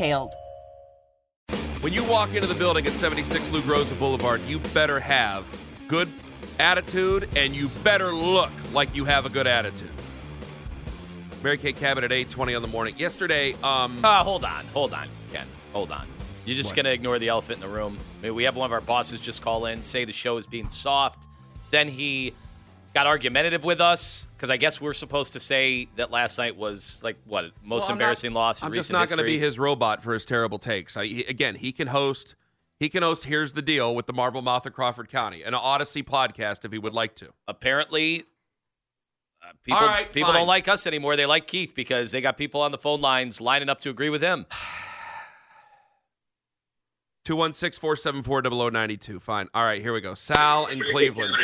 details. When you walk into the building at 76 Lou Groza Boulevard, you better have good attitude and you better look like you have a good attitude. Mary Kay Cabot at 8:20 on the morning. Yesterday, um uh, hold on, hold on, Ken, hold on. You're just gonna ignore the elephant in the room. I mean, we have one of our bosses just call in, say the show is being soft. Then he got argumentative with us because I guess we're supposed to say that last night was like what most well, embarrassing not, loss. I'm just not going to be his robot for his terrible takes. I, he, again, he can host. He can host. Here's the deal with the Marble Mouth of Crawford County, an Audacy podcast if he would like to. Apparently, uh, people right, people fine. don't like us anymore. They like Keith because they got people on the phone lines lining up to agree with him. 216 474 0092. Fine. All right, here we go. Sal in Cleveland.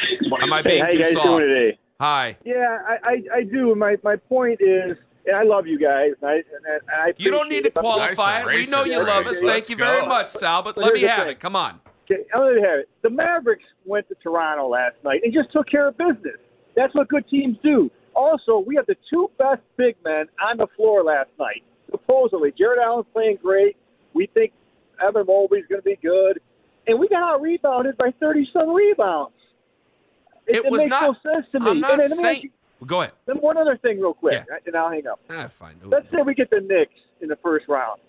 Am I being hey, how too you guys soft? Doing today? Hi. Yeah, I, I, I do. My my point is, and I love you guys. And I, and I you don't need to qualify it. We know you love us. Thank you very much, Sal. But, but let me have thing. it. Come on. Okay, oh, let me have it. The Mavericks went to Toronto last night and just took care of business. That's what good teams do. Also, we have the two best big men on the floor last night. Supposedly, Jarrett Allen's playing great. We think Evan Mobley's going to be good, and we got out rebounded by 30 some rebounds. It, it, was makes not. No sense to me. I'm not saying. You, well, go ahead. Then one other thing, real quick, yeah. and I'll hang up. Ah, fine. Let's say we get the Knicks in the first round,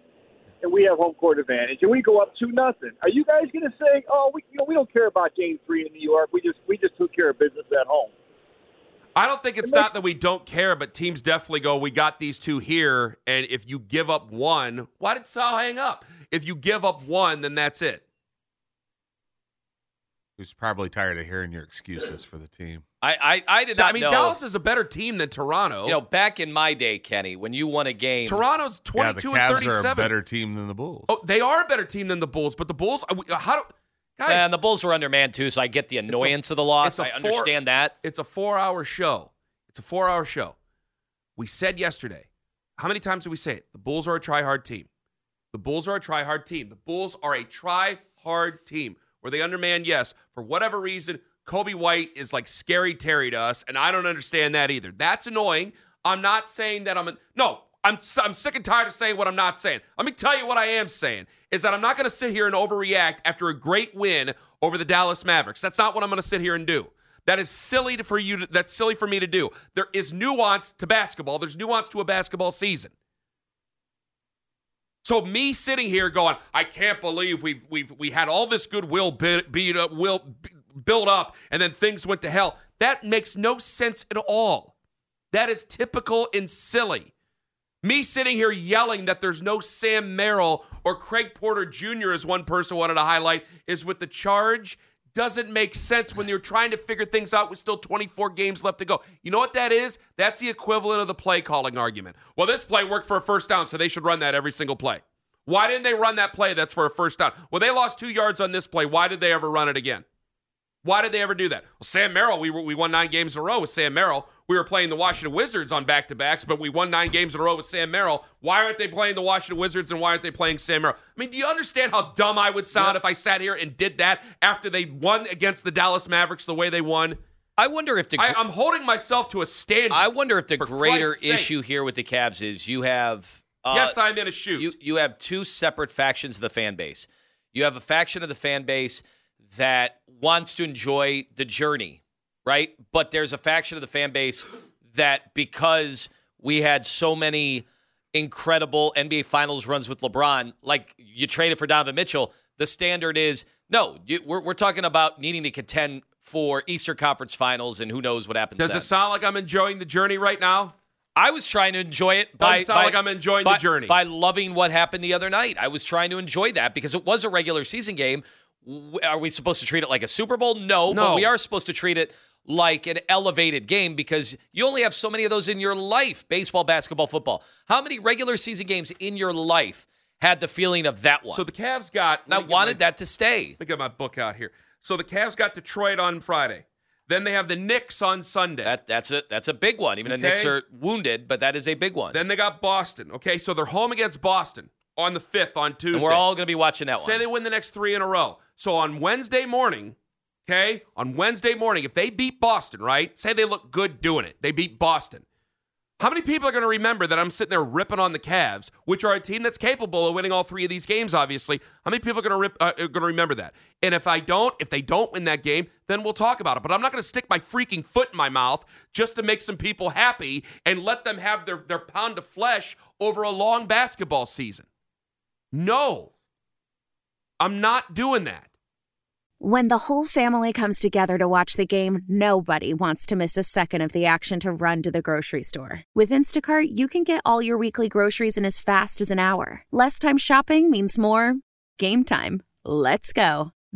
and we have home court advantage, and we go up two nothing. Are you guys going to say, "Oh, we, you know, we don't care about Game Three in New York. We just we just took care of business at home"? I don't think it's not that we don't care, but teams definitely go, we got these two here, and if you give up one, why did Sal hang up? If you give up one, then that's it. Who's probably tired of hearing your excuses for the team. I, I, I did not I mean, know. Dallas is a better team than Toronto. You know, back in my day, Kenny, when you won a game, Toronto's twenty-two yeah, the Cavs and thirty-seven. Are a better team than the Bulls. Oh, they are a better team than the Bulls, but the Bulls, uh, how do? Guys, and the Bulls were undermanned too, so I get the annoyance a, of the loss. I understand that. It's a four-hour show. It's a four hour show. We said yesterday, how many times did we say it? The Bulls are a try hard team. The Bulls are a try hard team. The Bulls are a try hard team. Were they undermanned? Yes. For whatever reason, Coby White is like scary Terry to us, and I don't understand that either. That's annoying. I'm not saying that I'm a, no. I'm I'm sick and tired of saying what I'm not saying. Let me tell you what I am saying is that I'm not going to sit here and overreact after a great win over the Dallas Mavericks. That's not what I'm going to sit here and do. That is silly for you. To, that's silly for me to do. There is nuance to basketball. There's nuance to a basketball season. So me sitting here going, I can't believe we've we've we had all this goodwill beat up, will build up, and then things went to hell. That makes no sense at all. That is typical and silly. Me sitting here yelling that there's no Sam Merrill or Craig Porter Jr., as one person wanted to highlight, is with the charge doesn't make sense when you're trying to figure things out with still 24 games left to go. You know what that is? That's the equivalent of the play calling argument. Well, this play worked for a first down, so they should run that every single play. Why didn't they run that play that's for a first down? Well, they lost two yards on this play. Why did they ever run it again? Why did they ever do that? Well, Sam Merrill, we, were, we won nine games in a row with Sam Merrill. We were playing the Washington Wizards on back to backs, but we won nine games in a row with Sam Merrill. Why aren't they playing the Washington Wizards and why aren't they playing Sam Merrill? I mean, do you understand how dumb I would sound if I sat here and did that after they won against the Dallas Mavericks the way they won? I wonder if the I, am holding myself to a standard. I wonder if the greater issue here with the Cavs is you have uh, yes, I'm in a shoot. You you have two separate factions of the fan base. You have a faction of the fan base that wants to enjoy the journey, right? But there's a faction of the fan base that because we had so many incredible NBA Finals runs with LeBron, like you traded for Donovan Mitchell, the standard is no. You, we're, we're talking about needing to contend for Eastern Conference Finals, and who knows what happens. Does then. it sound like I'm enjoying the journey right now? I was trying to enjoy it by, sound by- like I'm enjoying by- the journey. by loving what happened the other night. I was trying to enjoy that because it was a regular season game. Are we supposed to treat it like a Super Bowl? No, No. but we are supposed to treat it like an elevated game because you only have so many of those in your life baseball, basketball, football. How many regular season games in your life had the feeling of that one? So the Cavs got. and I let me get wanted my- that to stay. Let me get my book out here. So the Cavs got Detroit on Friday. Then they have the Knicks on Sunday. That that's a that's a big one. Even the Knicks are wounded, but that is a big one. then they got Boston. Okay, so they're home against Boston on the fifth on Tuesday. and we're all going to be watching that Say one. they win the next three in a row. So on Wednesday morning, okay, on Wednesday morning, if they beat Boston, right? Say they look good doing it. They beat Boston. How many people are going to remember that I'm sitting there ripping on the Cavs, which are a team that's capable of winning all three of these games? Obviously, how many people are going to rip, uh, are going to remember that? And if I don't, if they don't win that game, then we'll talk about it. But I'm not going to stick my freaking foot in my mouth just to make some people happy and let them have their their pound of flesh over a long basketball season. No, I'm not doing that. When the whole family comes together to watch the game, nobody wants to miss a second of the action to run to the grocery store. With Instacart, you can get all your weekly groceries in as fast as an hour. Less time shopping means more game time. Let's go.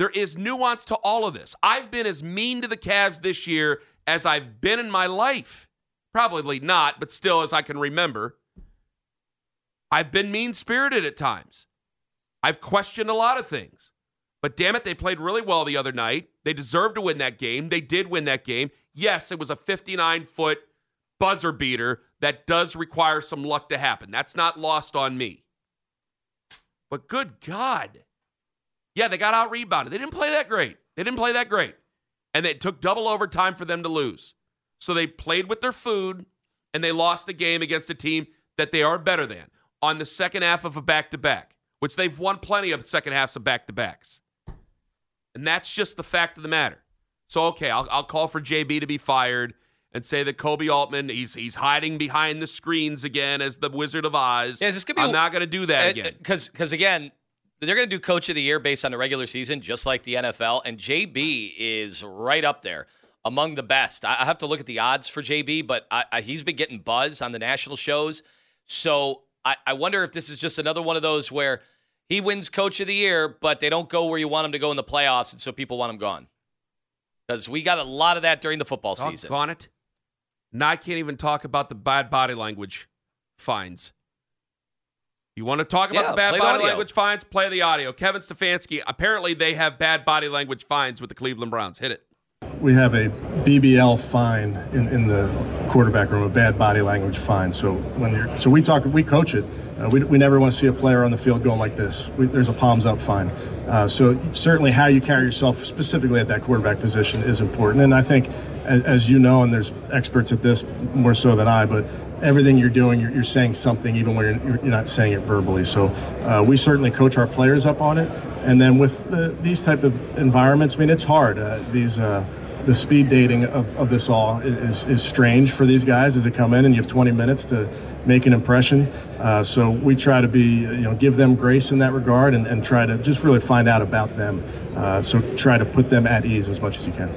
There is nuance to all of this. I've been as mean to the Cavs this year as I've been in my life. Probably not, but still as I can remember. I've been mean spirited at times. I've questioned a lot of things. But damn it, they played really well the other night. They deserved to win that game. They did win that game. Yes, it was a 59 foot buzzer beater that does require some luck to happen. That's not lost on me. But good God. Yeah, they got out rebounded. They didn't play that great. They didn't play that great. And it took double overtime for them to lose. So they played with their food and they lost a game against a team that they are better than on the second half of a back to back, which they've won plenty of second halves of back to backs. And that's just the fact of the matter. So, okay, I'll, I'll call for JB to be fired and say that Koby Altman, he's, he's hiding behind the screens again as the Wizard of Oz. Yeah, is this gonna be- I'm not going to do that again. Because because again, they're going to do Coach of the Year based on the regular season, just like the NFL, and JB is right up there among the best. I have to look at the odds for JB, but I, I, he's been getting buzz on the national shows. So I, I wonder if this is just another one of those where he wins Coach of the Year, but they don't go where you want him to go in the playoffs, and so people want him gone. Because we got a lot of that during the football season. Doggone it. Now I can't even talk about the bad body language fines. You want to talk about Yeah, the bad play the body language fines? Play the audio. Kevin Stefanski, apparently they have bad body language fines with the Cleveland Browns. Hit it. We have a BBL fine in, in the quarterback room, a bad body language fine. So when you're, so we talk, we coach it. Uh, we, we never want to see a player on the field going like this. We, there's a palms up fine. Uh, so certainly how you carry yourself specifically at that quarterback position is important. And I think, as, as you know, and there's experts at this more so than I, but everything you're doing, you're, you're saying something even when you're, you're not saying it verbally. So uh, we certainly coach our players up on it. And then with the, these type of environments, I mean, it's hard. Uh, these uh, the speed dating of, of this all is, is strange for these guys as they come in and you have 20 minutes to make an impression. Uh, so we try to be, you know, give them grace in that regard and, and try to just really find out about them. Uh, so try to put them at ease as much as you can.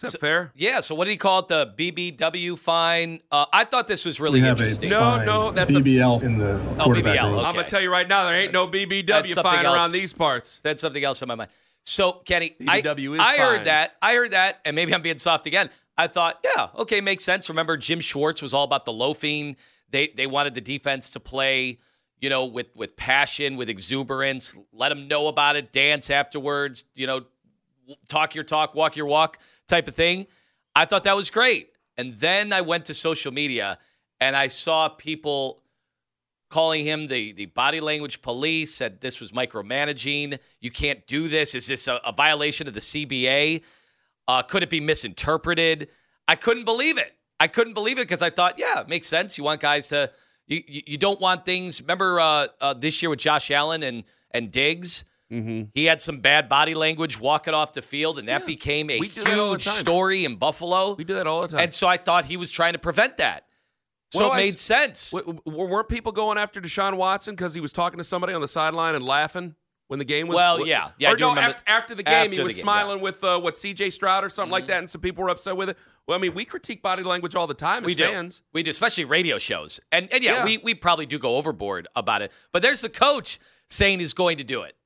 Is that fair? Yeah. So what did he call it? The BBW fine. Uh, I thought this was really we have interesting. No, a fine no, that's a- BBL in the Oh, quarterback BBL, room. okay. I'm gonna tell you right now, there ain't no BBW that's something fine else. around these parts. That's something else in my mind. So Kenny, I, I heard that. I heard that, and maybe I'm being soft again. I thought, yeah, okay, makes sense. Remember, Jim Schwartz was all about the loafing. They they wanted the defense to play, you know, with with passion, with exuberance. Let them know about it. Dance afterwards. You know, talk your talk, walk your walk, type of thing. I thought that was great. And then I went to social media and I saw people calling him the, the body language police, said this was micromanaging. You can't do this. Is this a, a violation of the CBA? Uh, could it be misinterpreted? I couldn't believe it. I couldn't believe it because I thought, yeah, it makes sense. You want guys to, you, you, you don't want things. Remember uh, uh, this year with Josh Allen and, and Diggs? Mm-hmm. He had some bad body language walking off the field, and that became a huge story in Buffalo. We do that all the time. And so I thought he was trying to prevent that. So What it do I made sense. W- w- weren't people going after Deshaun Watson because he was talking to somebody on the sideline and laughing when the game was? Well, w- yeah. Yeah, Or no, remember- af- after the game, he was game, smiling yeah. Mm-hmm. with uh, what C.J. Stroud or something like that, and some people were upset with it. Well, I mean, we critique body language all the time we as do. fans. We do, especially radio shows. And and yeah, Yeah. we we probably do go overboard about it. But there's the coach saying he's going to do it.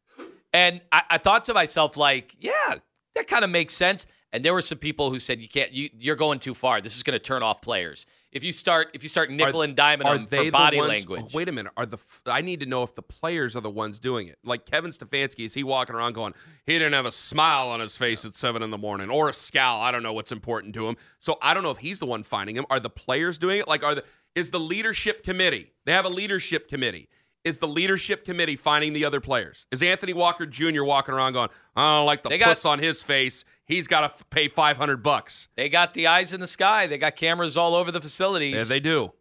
And I, I thought to myself, like, yeah, that kind of makes sense. And there were some people who said you can't you you're going too far. This is going to turn off players. If you start if you start nickel and Are them they for the body ones- language. oh, wait a minute. Are the I need to know if the players are the ones doing it. Like Kevin Stefanski, is he walking around going, he didn't have a smile on his face at seven in the morning or a scowl? I don't know what's important to him. So I don't know if he's the one finding him. Are the players doing it? Like, are the is the leadership committee? They have a leadership committee. Is the leadership committee finding the other players? Is Anthony Walker Jr. walking around going, I don't like the They got- on his face. He's got to f- pay five hundred bucks. They got the eyes in the sky. They got cameras all over the facilities. Yeah, they do.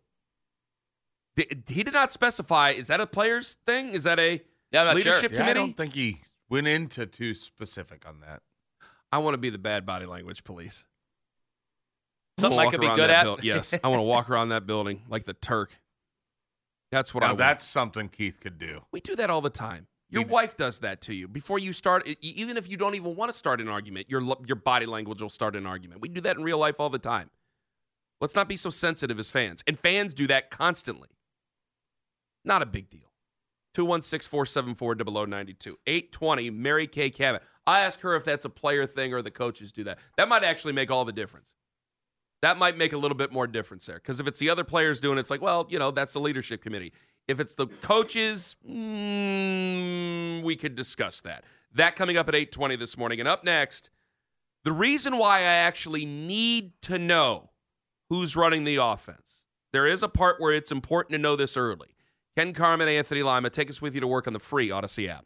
Di- He did not specify. Is that a players thing? Is that a Yeah, I'm sure. leadership Yeah, I don't think he went into too specific on that. I want to be the bad body language police. Something I could be good at. buil- yes, I want to walk around that building like the Turk. That's what I Now, want. that's something Keith could do. we do that all the time. Your We- wife does that to you before you start. Even if you don't even want to start an argument, your your body language will start an argument. We do that in real life all the time. Let's not be so sensitive as fans, and fans do that constantly. Not a big deal. 216 474 0092. 820, Mary Kay Cabot. I ask her if that's a player thing or the coaches do that. That might actually make all the difference. That might make a little bit more difference there. Because if it's the other players doing it, it's like, well, you know, that's the leadership committee. If it's the coaches, mm, we could discuss that. That coming up at 820 this morning. And up next, the reason why I actually need to know who's running the offense. There is a part where it's important to know this early. Ken Carman, Anthony Lima, take us with you to work on the free Audacy app.